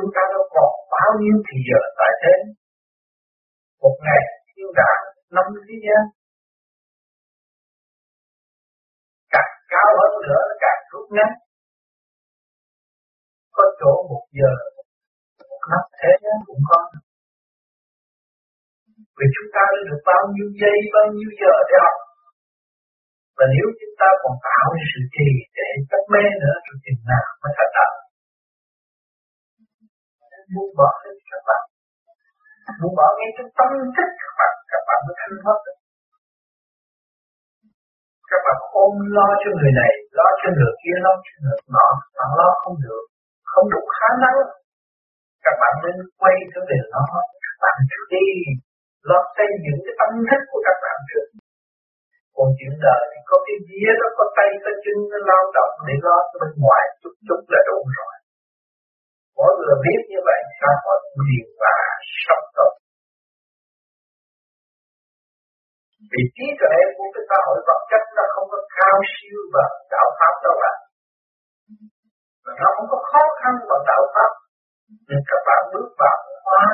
chúng ta đâu còn bao nhiêu thì giờ tại thế một ngày thiên đàng năm thế gian càng cao hơn nữa càng rút ngắn. Có chỗ một giờ một năm thế gian cũng có vì chúng ta đã được bao nhiêu giây, bao nhiêu giờ để học? Và nếu chúng ta còn tạo sự trì để chấp mê nữa, thì chừng nào mới thành đạo buông bỏ hết các bạn. Buông bỏ ngay trong tâm thức các bạn các bạn mới thanh thoát được. Các bạn ôm lo cho người này, lo cho người kia, lo cho người nọ, bạn lo không được, không đủ khả năng. Các bạn nên quay trở về nó, các bạn trước đi, lo xây dựng cái tâm thức của các bạn trước. Còn chuyện đời thì có cái vía đó, có tay, có chân, nó lao động để lo cho bên ngoài, chút chút là đủ rồi mỗi người biết như vậy sao họ liền và sống tốt vì trí tuệ của cái xã hội vật chất nó không có cao siêu và đạo pháp đâu ạ. Mà nó không có khó khăn và đạo pháp. Nên các bạn bước vào hóa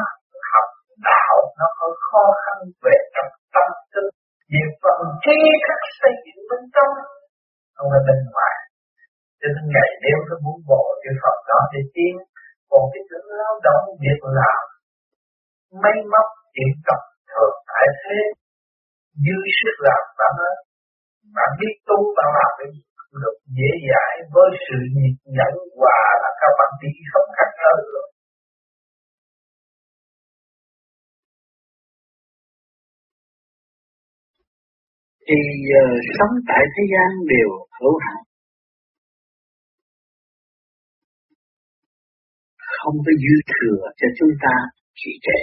học đạo nó có khó khăn về trong tâm tư, về phần trí thức xây dựng bên trong không phải bên ngoài. Cho nên ngày đêm tôi muốn bộ cái Phật đó để tiến còn cái sự lao động việc làm máy móc điện tập thường tại thế dư sức làm bạn ơi. Bạn biết tu bạn làm cái gì? Cũng được dễ dãi với sự nhiệt nhẫn hòa là các bạn đi không khác hơn rồi thì uh, sống tại thế gian đều hữu hạn không có dư thừa cho chúng ta trì trệ.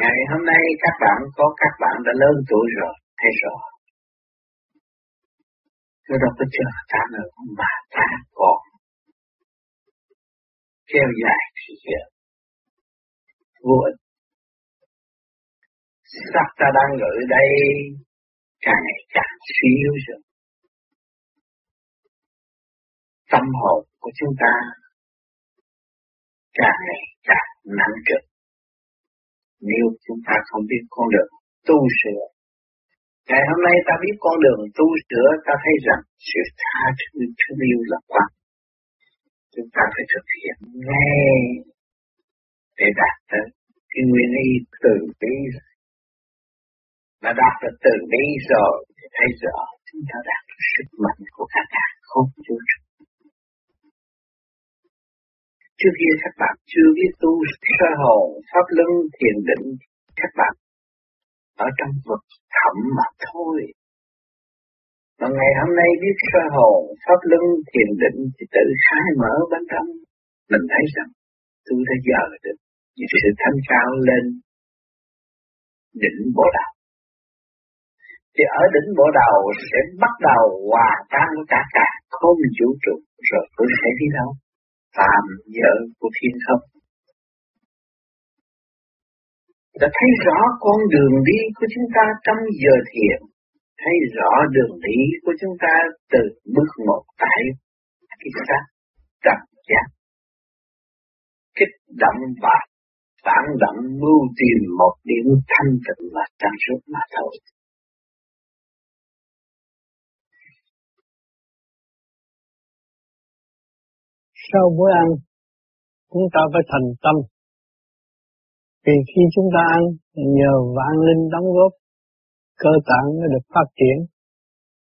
Ngày hôm nay các bạn có các bạn đã lớn tuổi rồi thấy rồi? Tôi đâu có chờ ta nữa mà ta còn kéo dài thì giờ vô ích sắc ta đang ở đây, càng ngày càng suy yếu rồi. Tâm hồn của chúng ta càng ngày càng nặng trực. Nếu chúng ta không biết con đường tu sửa, ngày hôm nay ta biết con đường tu sửa, ta thấy rằng sự tha thứ thương yêu là quan. Chúng ta phải thực hiện ngay để đạt tới cái nguyên lý từ bi mà đạt được từ bi rồi thì thấy rõ chúng ta đạt được sức mạnh của cả cả không vũ trụ. Trước kia các bạn chưa biết tu sơ hồn, pháp luân, thiền định, các bạn ở trong vực thẳm mà thôi. Mà ngày hôm nay biết sơ hồn, pháp luân, thiền định thì tự khai mở bên trong. Mình thấy rằng tôi đã giờ được những sự thanh cao lên đỉnh bộ đạo thì ở đỉnh bộ đầu sẽ bắt đầu hòa tan với cả cả không vũ trụ rồi tôi sẽ đi đâu phàm vợ của thiên không. Đã thấy rõ con đường đi của chúng ta trong giờ thiền, thấy rõ đường đi của chúng ta từ bước một tại cái xác trầm giác. Kích động và phản động mưu tìm một điểm thanh tịnh và trang suốt mà thôi. Sau bữa ăn, chúng ta phải thành tâm. Vì khi chúng ta ăn, nhờ vạn linh đóng góp, cơ tạng nó được phát triển,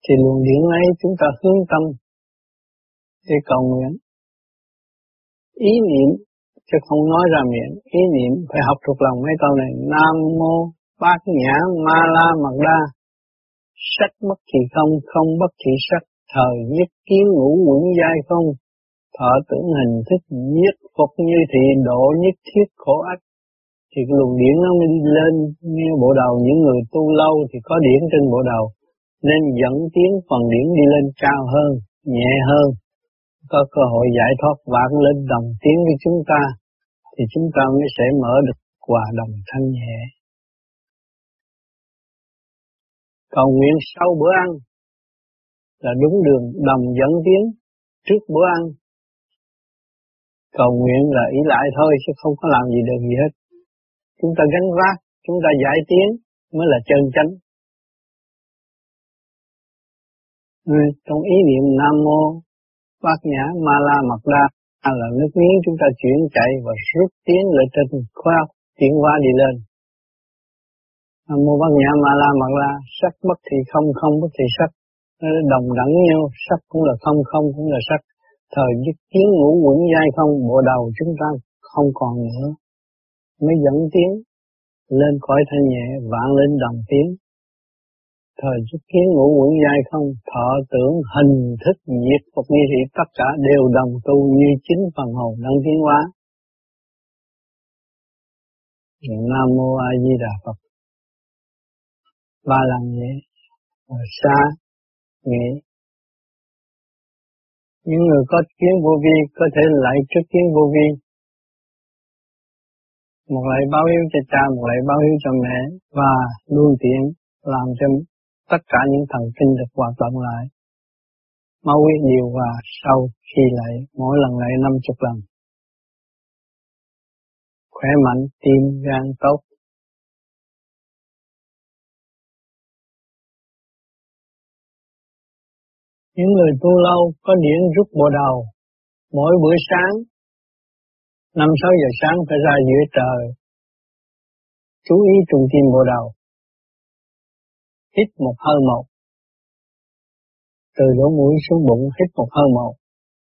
thì luồng điện ấy chúng ta hướng tâm. Để cầu nguyện. Ý niệm, chứ không nói ra miệng, ý niệm phải học thuộc lòng mấy câu này. Nam mô bát nhã ma la mật đa. Sắc bất thì không không bất thì sắc. Thời nhất kiến ngũ quẩn giai không thọ tưởng hình thức nhất phục như thị độ nhất thiết khổ ách thì cái luồng điển nó mới đi lên, nghe bộ đầu. Những người tu lâu thì có điển trên bộ đầu, nên dẫn tiến phần điển đi lên cao hơn, nhẹ hơn. Có cơ hội giải thoát vạn lên đồng tiến với chúng ta, thì chúng ta mới sẽ mở được quả đồng thanh nhẹ. Cầu nguyện sau bữa ăn là đúng đường đồng dẫn tiến trước bữa ăn cầu nguyện là ý lại thôi chứ không có làm gì được gì hết. Chúng ta gánh vác, chúng ta giải tiến mới là chân chánh. Ừ, trong ý niệm Nam Mô Bát Nhã Ma La Mật Đa là nước miếng chúng ta chuyển chạy và rút tiến lên trên khoa tiến qua đi lên. Nam Mô Bát Nhã Ma La Mật La sắc bất thì không, không bất thì sắc. Nó đồng đẳng nhau, sắc cũng là không, không cũng là sắc. Thời dứt tiến ngũ quẩn dai không, bộ đầu chúng ta không còn nữa. Mới dẫn tiến lên cõi thanh nhẹ, vạn lên đồng tiến. Thời dứt kiến ngũ quẩn dai không, thọ tưởng hình thức diệt phục như thị tất cả đều đồng tu như chính phần hồn đang tiến hóa. Nam Mô A Di Đà Phật ba lần vậy xa nghĩ những người có kiến vô vi, có thể lại trước kiến vô vi. Một lại báo hiếu cho cha, một lại báo hiếu cho mẹ, và luôn tiện làm cho tất cả những thần kinh được hoạt động lại. Máu huyết điều và sau khi lại, mỗi lần lại năm chục lần. Khỏe mạnh, tim, gan, tốt. Những người tu lâu có điển rút bộ đầu, mỗi buổi sáng, năm sáu giờ sáng phải ra giữa trời, chú ý trung tim bộ đầu, hít một hơi một, từ lỗ mũi xuống bụng hít một hơi một,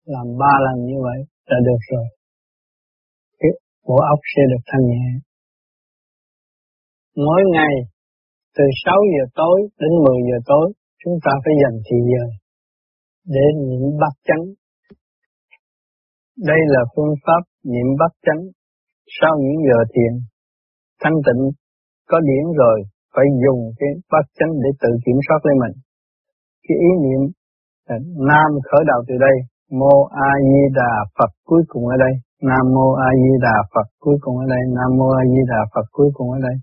làm ba lần như vậy là được rồi. Cái bộ óc sẽ được thanh nhẹ. Mỗi ngày từ 6 giờ tối đến 10 giờ tối chúng ta phải dành thời giờ để niệm bát chánh. Đây là phương pháp niệm bát chánh sau những giờ thiền. Thanh tịnh có điển rồi phải dùng cái bát chánh để tự kiểm soát lấy mình. Cái ý niệm à, Nam khởi đầu từ đây, Mô A Di Đà Phật cuối cùng ở đây, Nam Mô A Di Đà Phật cuối cùng ở đây, Nam Mô A Di Đà Phật cuối cùng ở đây,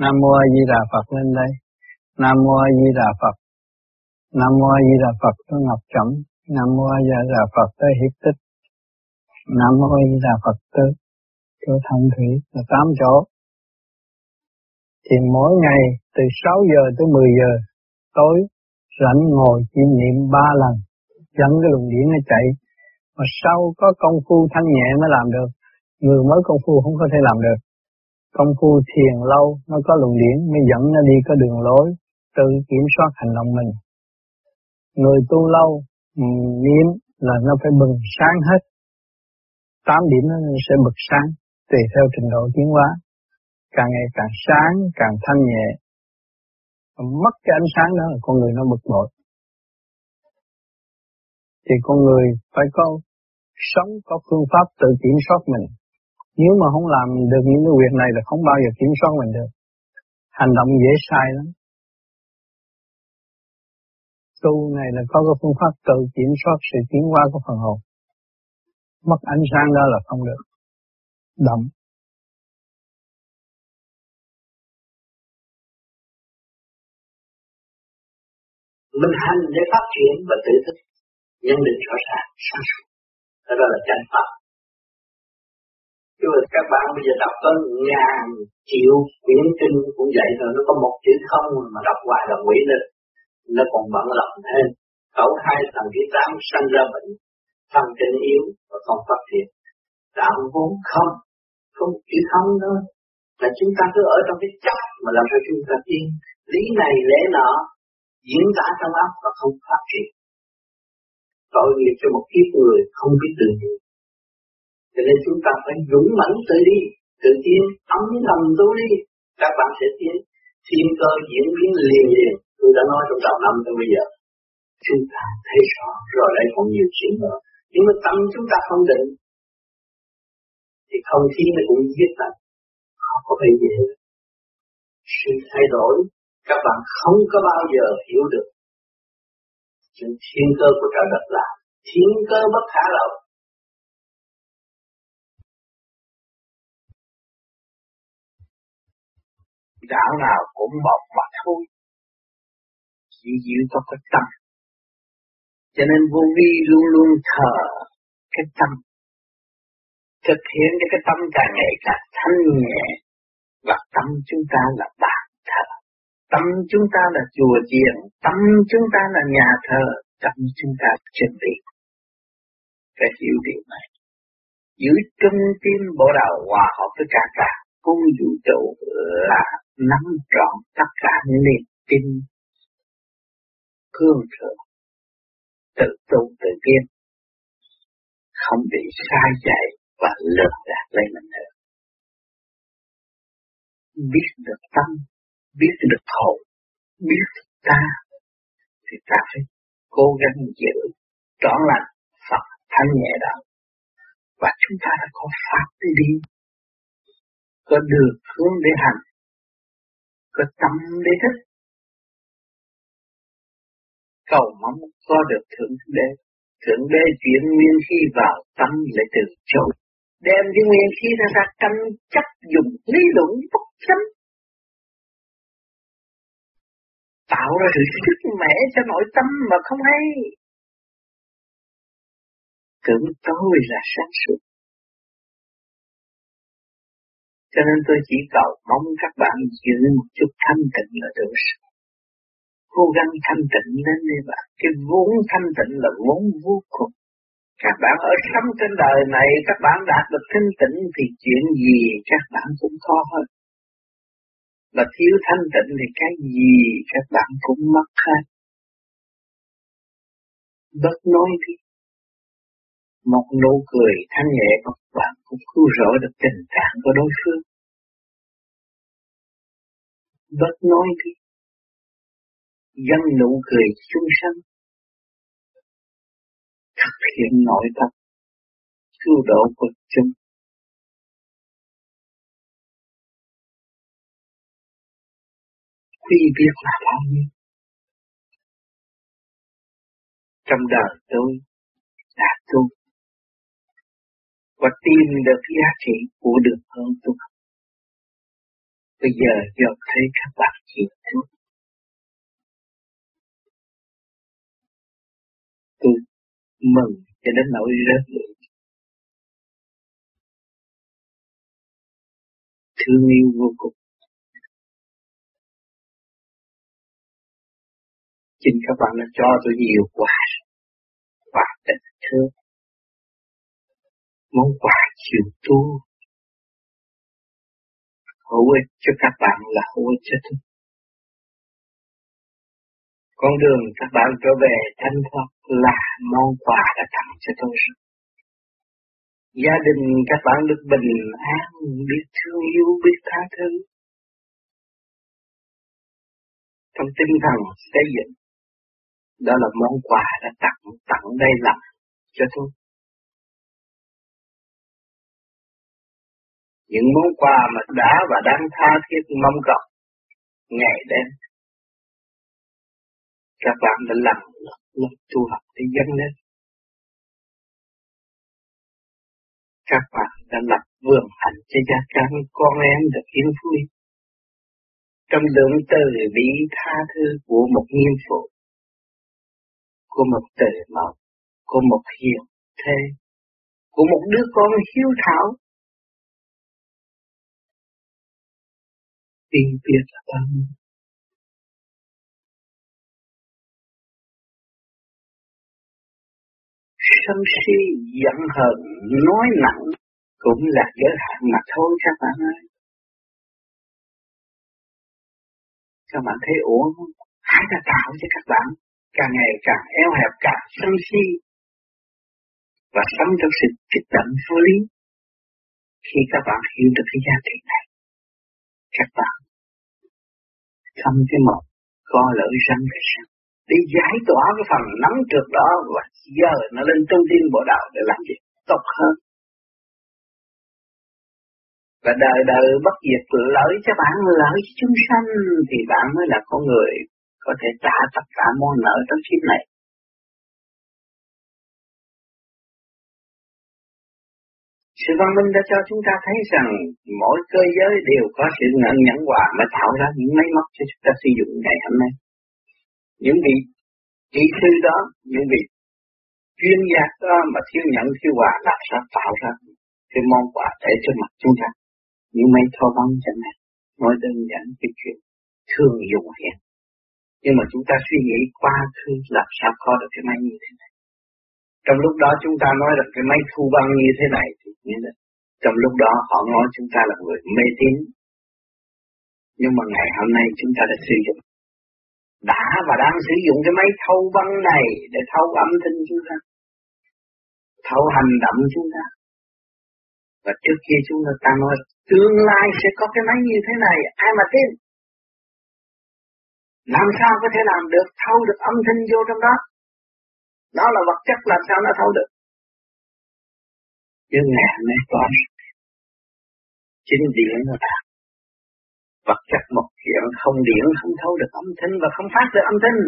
Nam Mô A Di Đà Phật lên đây, Nam Mô A Di Đà Phật Nam Mô A Di Đà Phật tới Ngọc chấm Nam Mô A Di Đà Phật tới Hiệp Tích, Nam Mô A Di Đà Phật tới chỗ thân Thủy là tám chỗ. Thì mỗi ngày từ 6 giờ tới 10 giờ tối rảnh ngồi chỉ niệm ba lần, dẫn cái luồng điển nó chạy. Mà sau có công phu thanh nhẹ mới làm được, người mới công phu không có thể làm được. Công phu thiền lâu nó có luồng điển mới dẫn nó đi có đường lối, tự kiểm soát hành động mình người tu lâu ừ, niệm là nó phải bừng sáng hết. Tám điểm nó sẽ bực sáng, tùy theo trình độ tiến hóa. Càng ngày càng sáng, càng thanh nhẹ. Mất cái ánh sáng đó là con người nó bực bội. Thì con người phải có, sống có phương pháp tự kiểm soát mình. Nếu mà không làm được những cái việc này là không bao giờ kiểm soát mình được. Hành động dễ sai lắm tu này là có cái phương pháp tự kiểm soát sự tiến hóa của phần hồn. Mất ánh sáng đó là không được. Động. Mình hành để phát triển và tự thức. Nhân định rõ ràng, sáng suốt. Đó là chân pháp. Chứ mà các bạn bây giờ đọc có ngàn triệu quyển kinh cũng vậy rồi nó có một chữ không mà đọc hoài là quỷ lên nó còn bận lòng thêm. Khẩu hai thằng thứ tám sanh ra bệnh thân tình yếu và không phát triển đạo vốn không không chỉ không thôi. Là chúng ta cứ ở trong cái chấp mà làm cho chúng ta tin lý này lẽ nọ diễn tả trong óc và không phát triển tội nghiệp cho một kiếp người không biết từ gì, cho nên chúng ta phải dũng mãnh tự đi tự tiến ấm lòng tu đi. Các bạn sẽ tiến. Thiên cơ diễn biến liền liền tôi đã nói trong đầu năm tới bây giờ. Chúng ta thấy rõ, rồi đây còn nhiều chuyện nữa. Nhưng mà tâm chúng ta không định, thì không khí nó cũng giết ta. Không có phải gì sự thay đổi, các bạn không có bao giờ hiểu được. Chuyện thiên cơ của trời đất là thiên cơ bất khả lậu. Đạo nào cũng một mà thôi chỉ giữ có cái tâm. Cho nên vô vi luôn luôn thờ cái tâm. Thực hiện cho cái tâm càng ngày càng thanh nhẹ và tâm chúng ta là bàn thờ. Tâm chúng ta là chùa chiền, tâm chúng ta là nhà thờ, tâm chúng ta chuẩn chân lý. Phải hiểu điều này. Giữ trung tim bộ đầu hòa hợp với cả cả cung vũ trụ là nắm trọn tất cả niềm tin cương thượng, tự tu tự tiên không bị sai dạy và lừa gạt lấy mình nữa. Biết được tâm, biết được hồn, biết được ta, thì ta phải cố gắng giữ trọn lành Phật thanh nhẹ đó. Và chúng ta đã có pháp để đi, có được hướng để hành, có tâm để thích cầu mong có được thượng đế. Thượng đế chuyển nguyên khí vào tâm lại từ chối. Đem cái nguyên khí ra ra tranh chấp dùng lý luận bất chánh. Tạo ra sự sức mẻ cho nội tâm mà không hay. Tưởng tôi là sáng suốt. Cho nên tôi chỉ cầu mong các bạn giữ một chút thanh tịnh là được. rồi. Cố gắng thanh tịnh lên đi bạn. Cái vốn thanh tịnh là vốn vô cùng. Các bạn ở sống trên đời này, các bạn đạt được thanh tịnh thì chuyện gì các bạn cũng khó hơn. Mà thiếu thanh tịnh thì cái gì các bạn cũng mất hết. bất nói đi. Một nụ cười thanh nhẹ của bạn cũng cứu rỗi được tình trạng của đối phương. bất nói đi dân nụ cười chung sanh. Thực hiện nội tâm. Cứu độ quần chúng Quy biết là bao nhiêu. Trong đời tôi đã tu và tìm được giá trị của đường hơn tu Bây giờ giờ thấy các bạn chịu chút. Tôi mừng cho đến nỗi rớt lệ. Thương yêu vô cùng. Chính các bạn đã cho tôi nhiều quà. Quà tình thương. Món quà chiều tu hữu ích cho các bạn là hữu ích cho tôi. Con đường các bạn trở về thanh thoát là món quà đã tặng cho tôi rồi. Gia đình các bạn được bình an, biết thương yêu, biết tha thứ. Trong tinh thần xây dựng, đó là món quà đã tặng tặng đây là cho tôi. những món quà mà đã và đang tha thiết mong cầu ngày đêm các bạn đã làm lúc tu học để dâng lên. Các bạn đã lập vườn hạnh cho gia can con em được yên vui. Trong lượng từ bi tha thứ của một nghiêm phụ, của một từ mẫu, của một hiền thê của một đứa con hiếu thảo. Tin biết là bao nhiêu. Sân si giận hờn nói nặng cũng là giới hạn mà thôi các bạn ơi. Các bạn thấy ổn không? Ai đã tạo cho các bạn càng ngày càng eo hẹp càng sân si và sống trong sự kích động vô lý. Khi các bạn hiểu được cái giá trị này, các bạn không cái một có lỡ răng về răng để giải tỏa cái phần nắm trượt đó và giờ nó lên tu tiên bộ đạo để làm gì tốt hơn và đời đời bất diệt lợi cho bạn, lợi cho chúng sanh, thì bạn mới là con người có thể trả tất cả món nợ trong kiếp này Sự văn minh đã cho chúng ta thấy rằng mỗi cơ giới đều có sự nhận nhẫn hòa mà tạo ra những máy móc cho chúng ta sử dụng ngày hôm nay. Những vị kỹ sư đó, những vị chuyên gia đó mà thiếu nhận thiếu hòa làm sao tạo ra cái món quà để cho mặt chúng ta. Những mấy thô băng chẳng hạn nói đơn giản cái chuyện thương dùng hiện nhưng mà chúng ta suy nghĩ qua khứ làm sao có được cái máy như thế này. Trong lúc đó chúng ta nói được cái máy thu băng như thế này thì nghĩa là trong lúc đó họ nói chúng ta là người mê tín. Nhưng mà ngày hôm nay chúng ta đã sử dụng đã và đang sử dụng cái máy thâu băng này để thâu âm thanh chúng ta, thâu hành động chúng ta. Và trước kia chúng ta nói, tương lai sẽ có cái máy như thế này, ai mà tin? Làm sao có thể làm được thâu được âm thanh vô trong đó? Đó là vật chất, làm sao nó thâu được? Nhưng ngày hôm nay có chính điện nó đạt vật chất một chuyện không điện không thâu được âm thanh và không phát được âm thanh.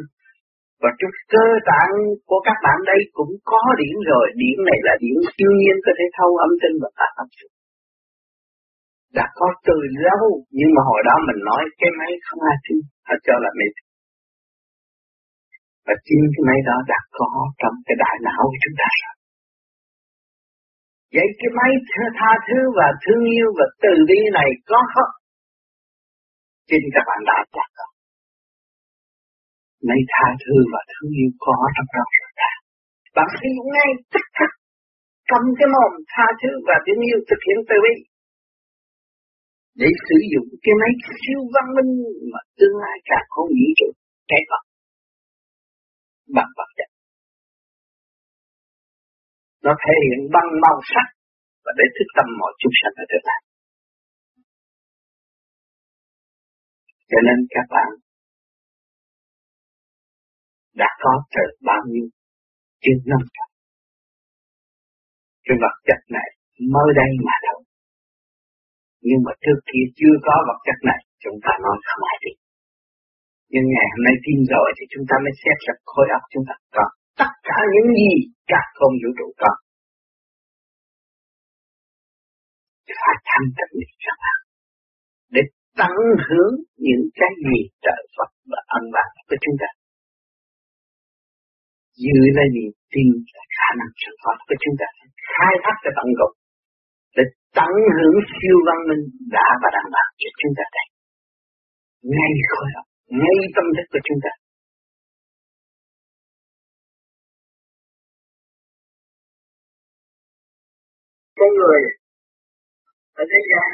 Và trong cơ tạng của các bạn đây cũng có điện rồi. Điện này là điện siêu nhiên có thể thâu âm thanh và phát âm thanh. Đã có từ lâu, nhưng mà hồi đó mình nói cái máy không ai tin, họ cho là mệt và chính cái máy đó đã có trong cái đại não của chúng ta rồi. Vậy cái máy tha thứ và thương yêu và từ bi này có không? Chính các bạn đã đạt rồi máy tha thứ và thương yêu có trong đó rồi ta. Bạn thấy ngay tức khắc cầm cái mồm tha thứ và thương yêu thực hiện từ bi. Để sử dụng cái máy siêu văn minh mà tương lai càng không nghĩ được cái vật bằng vật chất. Nó thể hiện bằng màu sắc và để thức tâm mọi chúng sanh ở thế lai cho nên các bạn đã có từ bao nhiêu trên năm trăm. Cái vật chất này mới đây mà thôi. Nhưng mà trước kia chưa có vật chất này, chúng ta nói không ai tin nhưng ngày hôm nay tin rồi thì chúng ta mới xét ra khối óc chúng ta có tất cả những gì các không vũ trụ có. Phải thanh tịnh các bạn. Để tăng hướng những cái gì trời Phật và ân bạn của chúng ta. Giữ là niềm tin là khả năng sự phật, của chúng ta khai thác cái tận cùng để tận hưởng siêu văn minh đã và đang làm cho chúng ta đây. Ngay khối học, ngay tâm thức của chúng ta. Con người ở thế gian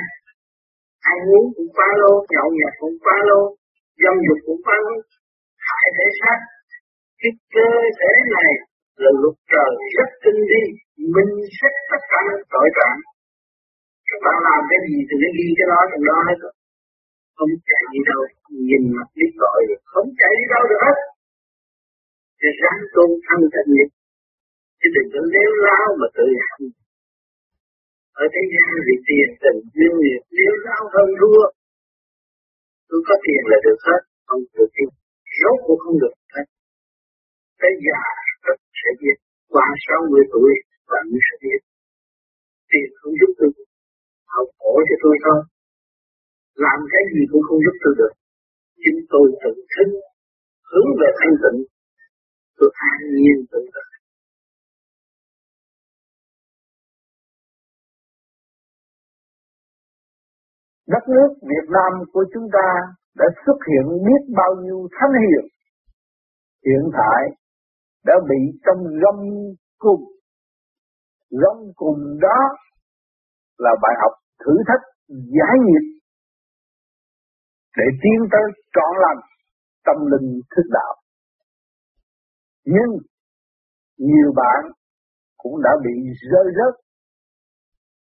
ăn uống cũng phá lô, nhậu nhẹt cũng phá lô, dâm dục cũng phá lô. Hại thể xác, cái cơ thể này là luật trời rất tinh vi, minh xét tất cả những tội trạng các bạn làm cái gì thì nó ghi cái đó trong đó hết. Rồi không chạy đi đâu, nhìn mặt biết tội rồi không chạy đi đâu được hết. Thì ráng tôn thân tịnh nghiệp chứ đừng có leo lao mà tự hành ở thế gian vì tiền, tình duyên nghiệp nếu giao hơn thua. Tôi có tiền là được hết, không được tiền, rốt cũng không được hết. Tới già rất sẽ biết, qua 60 tuổi, bạn mới sẽ biết. Tiền không giúp tôi học khổ cho tôi thôi. Làm cái gì cũng không giúp tôi được. Chính tôi tự thân hướng về thanh tịnh. Tôi an nhiên tự tại đất nước Việt Nam của chúng ta đã xuất hiện biết bao nhiêu thánh hiền. Hiện tại đã bị trong gâm cùng. Gâm cùng đó là bài học thử thách giải nhiệt. Để tiến tới trọn lành tâm linh thức đạo. Nhưng nhiều bạn cũng đã bị rơi rớt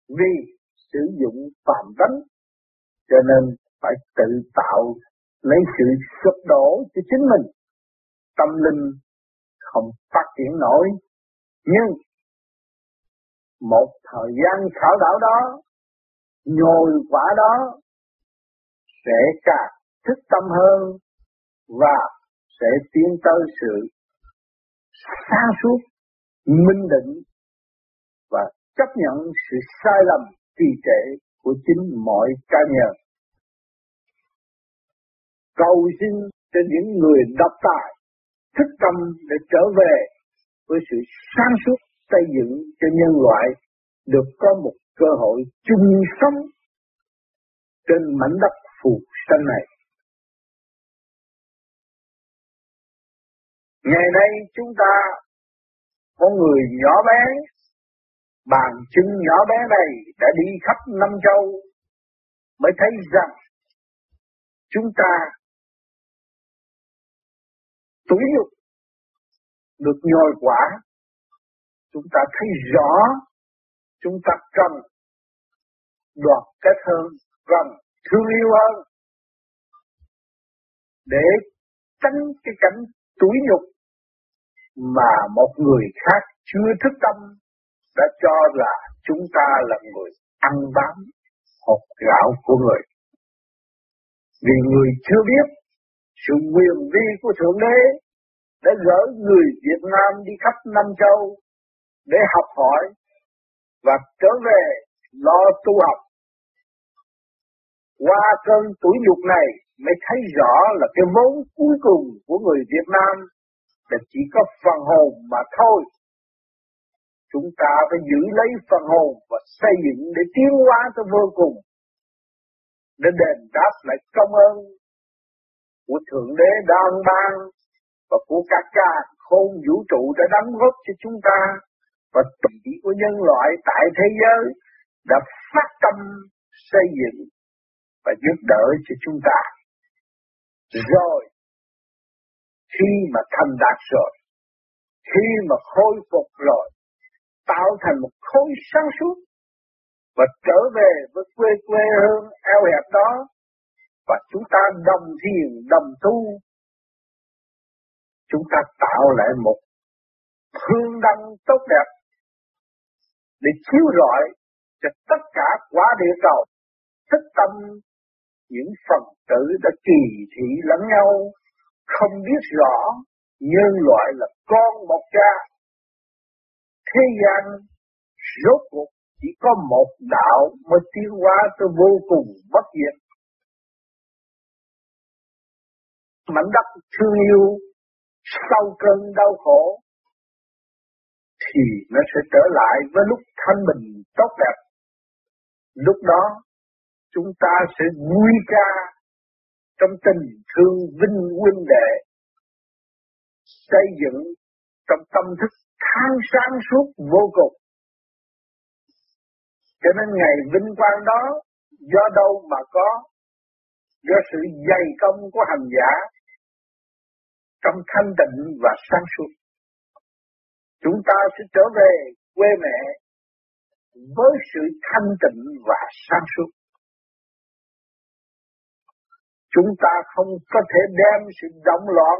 vì sử dụng phạm tánh cho nên phải tự tạo lấy sự sụp đổ cho chính mình. Tâm linh không phát triển nổi nhưng một thời gian khảo đảo đó nhồi quả đó sẽ càng thức tâm hơn và sẽ tiến tới sự sáng suốt, minh định và chấp nhận sự sai lầm trì trệ của chính mọi cá nhân. Cầu xin cho những người độc tài thức tâm để trở về với sự sáng suốt xây dựng cho nhân loại được có một cơ hội chung sống trên mảnh đất phù sanh này. Ngày nay chúng ta có người nhỏ bé, bàn chân nhỏ bé này đã đi khắp năm châu mới thấy rằng chúng ta tuổi nhục được nhồi quả chúng ta thấy rõ, chúng ta cần đoạt cái hơn, cần thương yêu hơn để tránh cái cảnh tuổi nhục mà một người khác chưa thức tâm đã cho là chúng ta là người ăn bám hột gạo của người. Vì người chưa biết sự quyền vi của Thượng Đế đã gỡ người Việt Nam đi khắp năm châu để học hỏi và trở về lo tu học. Qua cơn tuổi nhục này mới thấy rõ là cái vốn cuối cùng của người Việt Nam là chỉ có phần hồn mà thôi. Chúng ta phải giữ lấy phần hồn và xây dựng để tiến hóa tới vô cùng. Để đền đáp lại công ơn của Thượng Đế đang ban và của các ca khôn vũ trụ đã đóng góp cho chúng ta và tỷ của nhân loại tại thế giới đã phát tâm xây dựng và giúp đỡ cho chúng ta. Rồi, khi mà thành đạt rồi, khi mà khôi phục rồi, tạo thành một khối sáng suốt và trở về với quê quê hương eo hẹp đó và chúng ta đồng thiền, đồng tu. Chúng ta tạo lại một hương đăng tốt đẹp để chiếu rọi cho tất cả quả địa cầu. Thích tâm, những phần tử đã kỳ thị lẫn nhau, không biết rõ nhân loại là con một cha. Thế gian, rốt cuộc chỉ có một đạo mới tiến hóa tới vô cùng bất diệt. Mảnh đất thương yêu sau cơn đau khổ, thì nó sẽ trở lại với lúc thanh bình, tốt đẹp. Lúc đó, chúng ta sẽ vui ca trong tình thương vinh huynh đệ, xây dựng trong tâm thức thang sáng suốt vô cùng. Cho nên ngày vinh quang đó, do đâu mà có? Do sự dày công của hành giả trong thanh tịnh và sáng suốt. Chúng ta sẽ trở về quê mẹ với sự thanh tịnh và sáng suốt. Chúng ta không có thể đem sự động loạn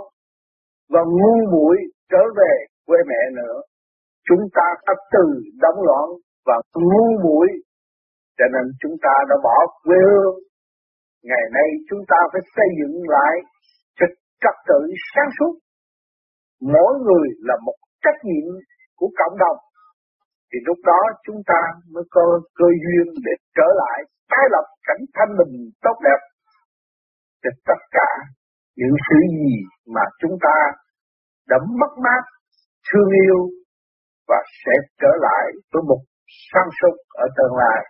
và ngu muội trở về quê mẹ nữa. Chúng ta đã từ động loạn và ngu muội, cho nên chúng ta đã bỏ quê hương. Ngày nay chúng ta phải xây dựng lại trật tự sáng suốt. Mỗi người là một trách nhiệm của cộng đồng thì lúc đó chúng ta mới có cơ duyên để trở lại, tái lập cảnh thanh bình tốt đẹp Thì tất cả những sự gì mà chúng ta đã mất mát, thương yêu và sẽ trở lại với một sáng suốt ở tương lai.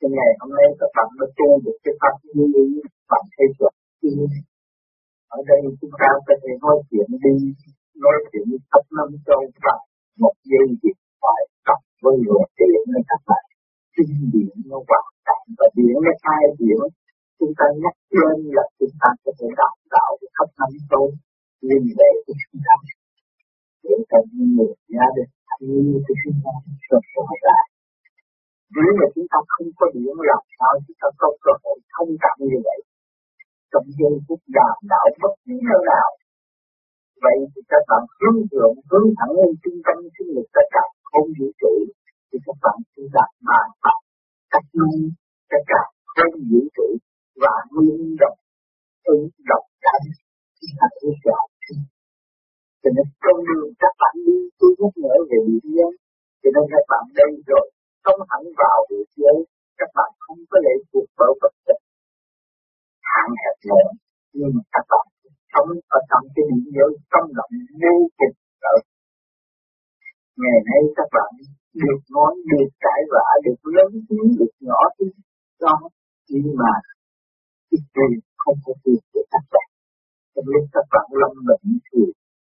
Cho ngày hôm nay các bạn đã tu được cái pháp như bạn thấy được ở đây chúng ta có thể nói chuyện đi, nói chuyện khắp năm châu và một giây điện phải tập với người điện nên các bạn. Kinh điển nó hoạt động và điển nó khai điển. Chúng ta nhắc lên là chúng ta có thể đào tạo được khắp năm châu liên hệ của chúng ta. Để cho những người gia đình như của chúng ta sớm sớm lại nếu mà chúng ta không có điểm làm sao chúng ta có cơ hội thông cảm như vậy trong giây phút đàm đạo bất cứ nơi nào. Vậy thì các bạn hướng thượng, hướng thẳng lên trung tâm sinh lực tất cả không vũ trụ thì các bạn sẽ đạt bàn bạc cách nâng tất cả không vũ trụ và nguyên động ứng động cảnh chúng ta sẽ gặp cho nên con đường các bạn đi tôi nhắc nhở về điểm nhân cho nên các bạn đây rồi không hẳn vào địa giới các bạn không có lệ thuộc vào vật chất. Hạn hẹp nữa nhưng mà các bạn sống ở trong cái địa giới trong động vô cùng ở ngày nay các bạn được nói được cãi vã được lớn tiếng được nhỏ tiếng đó nhưng mà cái tiền không có tiền để các bạn. Trong lúc các bạn lâm bệnh thì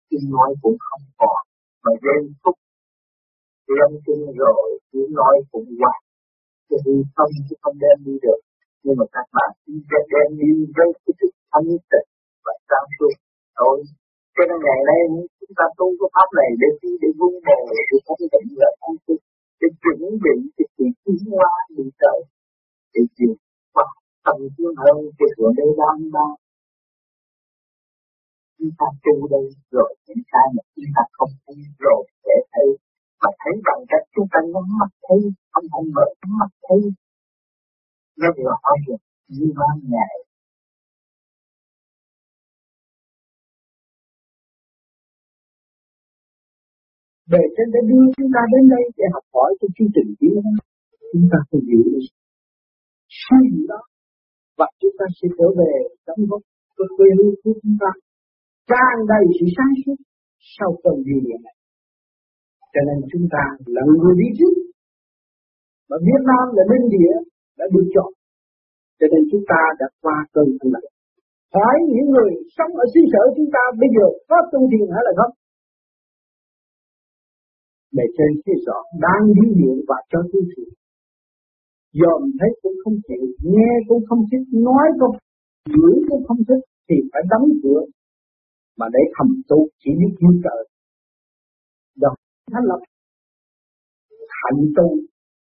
tiếng nói cũng không còn, mà gây phúc lâm kinh rồi tiếng nói cũng hoài cho đi không chứ không đem đi được. Nhưng mà các bạn sẽ đem đi với cái sự thanh tịnh và sáng suốt. Thôi cho nên ngày nay chúng ta tu cái pháp này để đi, để vun bồi, để thanh tịnh và sáng suốt, để chuẩn bị cái sự tiến hóa đi tới. Để chịu qua tâm tiến hơn cái sự đây đang đang chúng ta tu đây rồi những cái mà chúng ta không thấy rồi sẽ thấy mà thấy bằng cách chúng ta nhắm mắt thấy, không không mở mắt thấy nó rõ được như ban ngày Bề trên đã đưa chúng ta đến đây để học hỏi cái chương trình tiến hóa. Chúng ta phải giữ sai gì đó và chúng ta sẽ trở về đóng góp cái quê hương của chúng ta, tràn đầy sự sáng suốt sau cơn dư địa này. Cho nên chúng ta là người đi trước. Mà Việt Nam là nên địa đã được chọn. Cho nên chúng ta đã qua cơn thanh lạnh. Hỏi những người sống ở xứ sở chúng ta bây giờ có tu thiền hay là không? Bề trên thấy rõ đang đi điện và cho tu thiền. Dòm thấy cũng không chịu, nghe cũng không thích, nói cũng giữ cũng không thích thì phải đóng cửa mà để thầm tu chỉ biết như trời. Thanh lập. Hạnh tu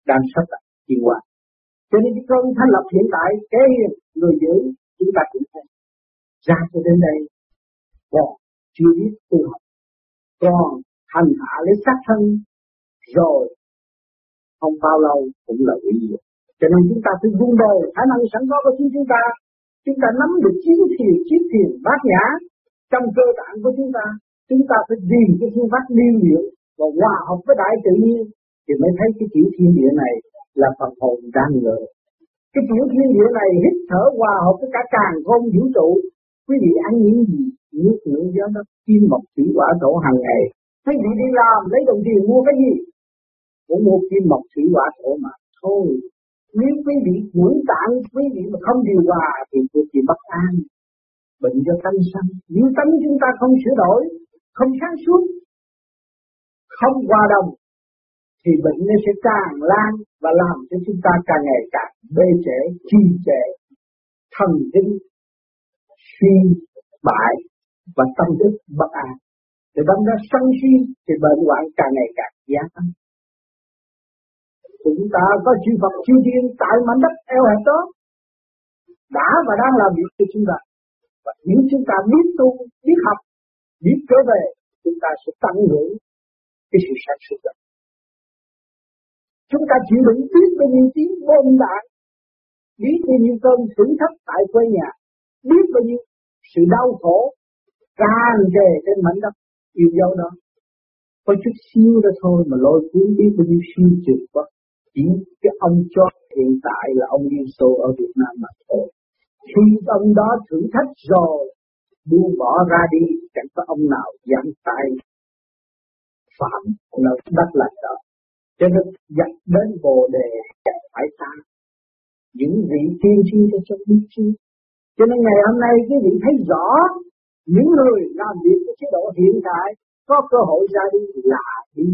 đang sắp đặt tiến qua Cho nên cái cơn thanh lập hiện tại cái người giữ chúng ta cũng thấy ra cho đến đây, còn chưa biết tu học. Còn hành hạ lấy xác thân, rồi không bao lâu cũng là hủy diệt. Cho nên chúng ta phải vun bồi khả năng sẵn có của chính chúng ta chúng ta nắm được chiến thiền chiến thiền bát nhã trong cơ bản của chúng ta chúng ta phải tìm cái phương pháp liên luyện và hòa hợp với đại tự nhiên thì mới thấy cái chữ thiên địa này là phần hồn đang ngự cái chữ thiên địa này hít thở hòa hợp với cả càng không vũ trụ. Quý vị ăn những gì nước ngưỡng gió đất, kim mộc thủy hỏa thổ hàng ngày. Quý vị đi làm lấy đồng tiền mua cái gì? Cũng mua kim mộc thủy hỏa thổ mà thôi. Nếu quý vị ngưỡng tạng, quý vị mà không điều hòa thì quý vị bất an. Bệnh do tâm sanh. Nếu tâm chúng ta không sửa đổi, không sáng suốt không hòa đồng thì bệnh nó sẽ càng lan và làm cho chúng ta càng ngày càng bê trễ, trì trệ, thần kinh suy bại và tâm thức bất an. Thì đâm ra sân si thì bệnh hoạn càng ngày càng gia tăng. Chúng ta có chư Phật chư Thiên tại mảnh đất eo hẹp đó đã và đang làm việc cho chúng ta. Và nếu chúng ta biết tu, biết học, biết trở về, chúng ta sẽ tăng hưởng cái sự sản xuất đó. Chúng ta chịu đựng tiếp bao nhiêu tiếng bom đạn, biết bao nhiêu cơn thử thách tại quê nhà, biết bao nhiêu sự đau khổ tràn trề trên mảnh đất yêu dấu đó. Có chút xíu đó thôi mà lôi cuốn biết bao nhiêu siêu trực quá. Chỉ cái ông cho hiện tại là ông Liên Xô ở Việt Nam mà thôi. Khi ông đó thử thách rồi, buông bỏ ra đi, chẳng có ông nào dám tay phạm là đất lành đó. Cho nên dập đến bồ đề chẳng phải ta. Những vị tiên tri cho cho biết chi. Cho nên ngày hôm nay quý vị thấy rõ những người làm việc của chế độ hiện tại có cơ hội ra đi là đi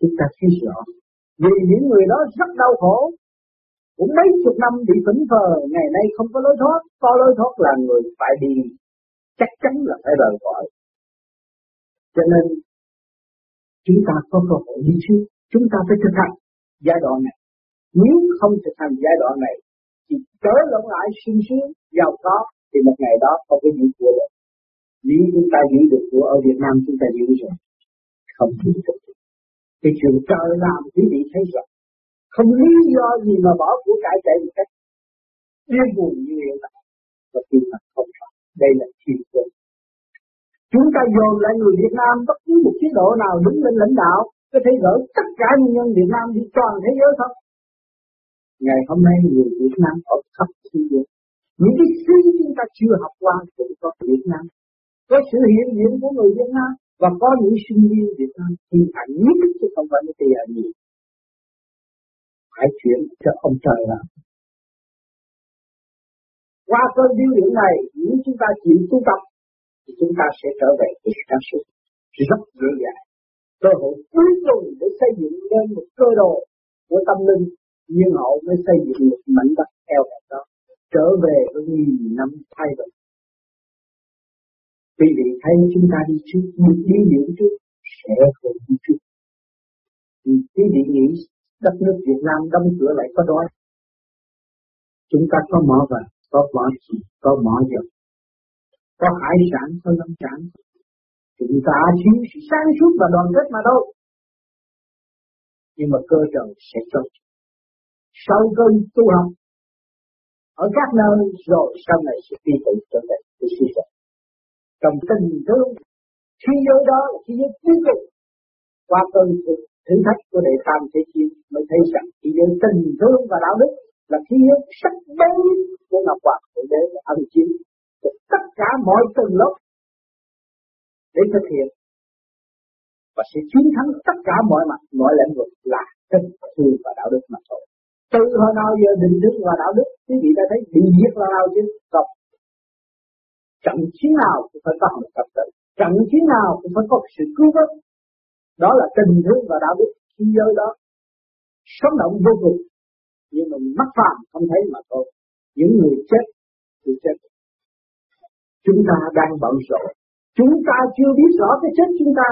Chúng ta thấy rõ. Vì những người đó rất đau khổ. Cũng mấy chục năm bị phỉnh phờ, ngày nay không có lối thoát. Có lối thoát là người phải đi. Chắc chắn là phải rời khỏi. Cho nên chúng ta có cơ hội đi trước. Chúng ta phải thực hành giai đoạn này. Nếu không thực hành giai đoạn này, thì trở lộn lại sung sướng giàu có thì một ngày đó không có giữ của được. Nếu chúng ta giữ được của ở Việt Nam, chúng ta giữ rồi. Không giữ được. Thì chuyện trời làm quý vị thấy rõ. Không lý do gì mà bỏ của cải chạy một cách điên buồn như hiện tại. Và tin là không phải đây là thiên quân chúng ta dồn lại người Việt Nam bất cứ một chế độ nào đứng lên lãnh đạo, có thể gỡ tất cả nhân dân Việt Nam đi toàn thế giới không? Ngày hôm nay người Việt Nam ở khắp thế giới, những cái suy chúng ta chưa học qua cũng có Việt Nam. Có sự hiện diện của người Việt Nam và có những sinh viên Việt Nam thì thành nhất chứ không phải là tiền gì. Phải chuyển cho ông trời làm. Qua cơn điêu luyện này, nếu chúng ta chịu tu tập thì chúng ta sẽ trở về với sáng suốt. Rất dễ dàng cơ hội cuối cùng để xây dựng nên một cơ đồ của tâm linh, nhưng họ mới xây dựng một mảnh đất eo hẹp đó, trở về với nghìn năm thay đổi. Quý vị thấy chúng ta đi trước, được đi điểm trước, sẽ không đi trước. Quý vị nghĩ đất nước Việt Nam đóng cửa lại có đói? Chúng ta có mỏ vàng có mỏ gì có mỏ dầu có hải sản, có lâm sản. Chúng ta thiếu sự sáng suốt và đoàn kết mà đâu nhưng mà cơ trời sẽ cho sau cơn tu học, ở các nơi rồi sau này sẽ đi tự trở về với sư phụ trong tình thương thế giới đó là thế giới cuối cùng qua cơn thử thách của đệ tam thế chiến mới thấy rằng thế giới tình thương và đạo đức là thế giới sắc bén của ngọc hoàng thượng đế ân chiến của tất cả mọi tầng lớp để thực hiện. Và sẽ chiến thắng tất cả mọi mặt, mọi lĩnh vực là tình thương và đạo đức mà thôi. Từ hồi nào giờ định đức và đạo đức, quý vị đã thấy bị giết là nào chứ? Không. Trận chiến nào cũng phải có hành tập tự. Trận chiến nào cũng phải có sự cứu vớt. Đó là tình thương và đạo đức khi giới đó. Sống động vô cùng. Nhưng mà mắt phàm không thấy mà thôi. Những người chết, thì chết chúng ta đang bận rộn. Chúng ta chưa biết rõ cái chết chúng ta.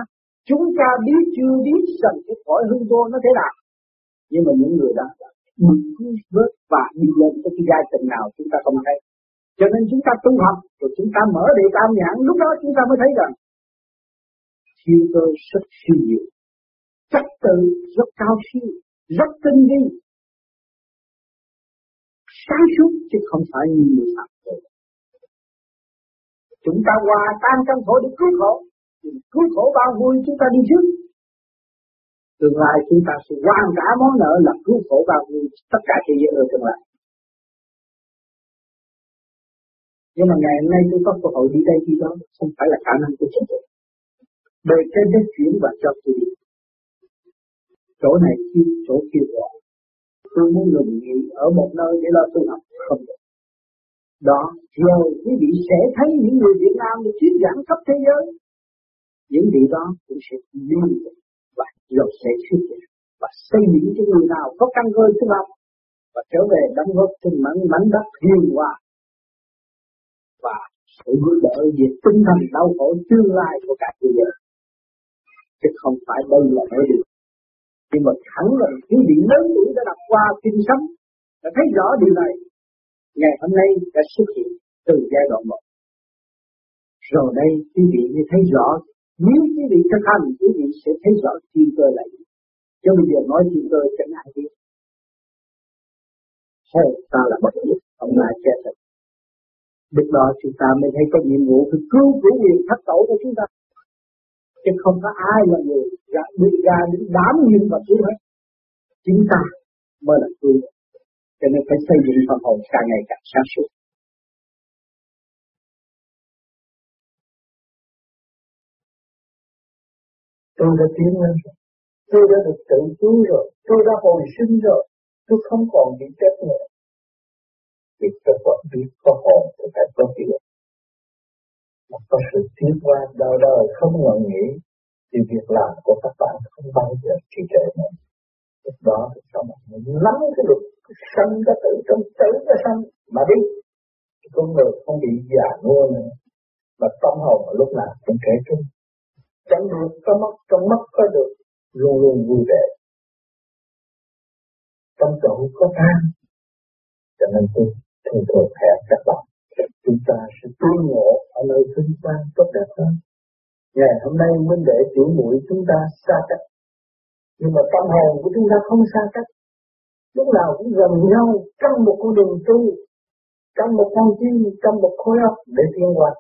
Chúng ta biết chưa biết rằng cái cõi hương vô nó thế nào. Nhưng mà những người đó được vớt và đi lên cái giai tình nào chúng ta không thấy. Cho nên chúng ta tu học rồi chúng ta mở đề tam nhãn. Lúc đó chúng ta mới thấy rằng siêu cơ rất siêu nhiều, trật tự rất cao siêu rất tinh vi. Sáng suốt chứ không phải như người phạm tội chúng ta hòa tan trong khổ để cứu khổ. Cứu khổ bao vui chúng ta đi trước. Tương lai chúng ta sẽ hoàn cả món nợ là cứu khổ bao vui tất cả thế giới ở tương lai. Nhưng mà ngày hôm nay tôi có cơ hội đi đây đi đó không phải là khả năng của chúng tôi. Bề trên đã chuyển và cho tôi đi. Chỗ này kêu, chỗ kêu gọi. Tôi muốn ngừng nghỉ ở một nơi để lo tu học. Không được đó, rồi quý vị sẽ thấy những người Việt Nam được thuyết giảng khắp thế giới. Những vị đó cũng sẽ đi và rồi sẽ thuyết giảng và xây những cho người nào có căn cơ tu học và trở về đóng góp trên mảnh mảnh đất hiền hòa. Và sự giúp đỡ về tinh thần đau khổ tương lai của cả thế giới. Chứ không phải đây là nói được. Nhưng mà khẳng định quý vị lớn tuổi đã đọc qua kinh sách đã thấy rõ điều này ngày hôm nay đã xuất hiện từ giai đoạn một rồi đây quý vị mới thấy rõ nếu quý vị thực hành quý vị sẽ thấy rõ thiên cơ là gì chứ bây giờ nói thiên cơ chẳng ai biết thôi ta là bất diệt ông là che thật Lúc đó chúng ta mới thấy có nhiệm vụ phải cứu chủ quyền thất tổ của chúng ta. Chứ không có ai là người ra, bị ra những đám nhiên và cứu hết. Chúng ta mới là cứu. Cho nên phải xây dựng phần hồn càng ngày càng sáng suốt. Tôi đã tiến lên rồi. Tôi đã được tự cứu rồi. Tôi đã hồi sinh rồi. Tôi không còn bị chết nữa vì tôi vẫn biết có hồn thì phải có việc mà có sự tiến qua đau đời không ngừng nghỉ thì việc làm của các bạn không bao giờ trì trệ nữa lúc đó thì sao mà nắm cái luật sân có tự trong tử có sân. Mà đi con người không bị già nua nữa. Mà tâm hồn lúc nào cũng trẻ trung. Chẳng được, có mất, trong mất có được, luôn luôn vui vẻ. Trong chỗ có than. Cho nên tôi thường thường hẹn các bạn, chúng ta sẽ tương ngộ ở nơi vinh quang tốt đẹp hơn. Ngày hôm nay minh đệ tiểu mũi chúng ta xa cách. Nhưng mà tâm hồn của chúng ta không xa cách lúc nào cũng gần nhau trong một con đường tu, trong một con tim trong một khối óc để tiến qua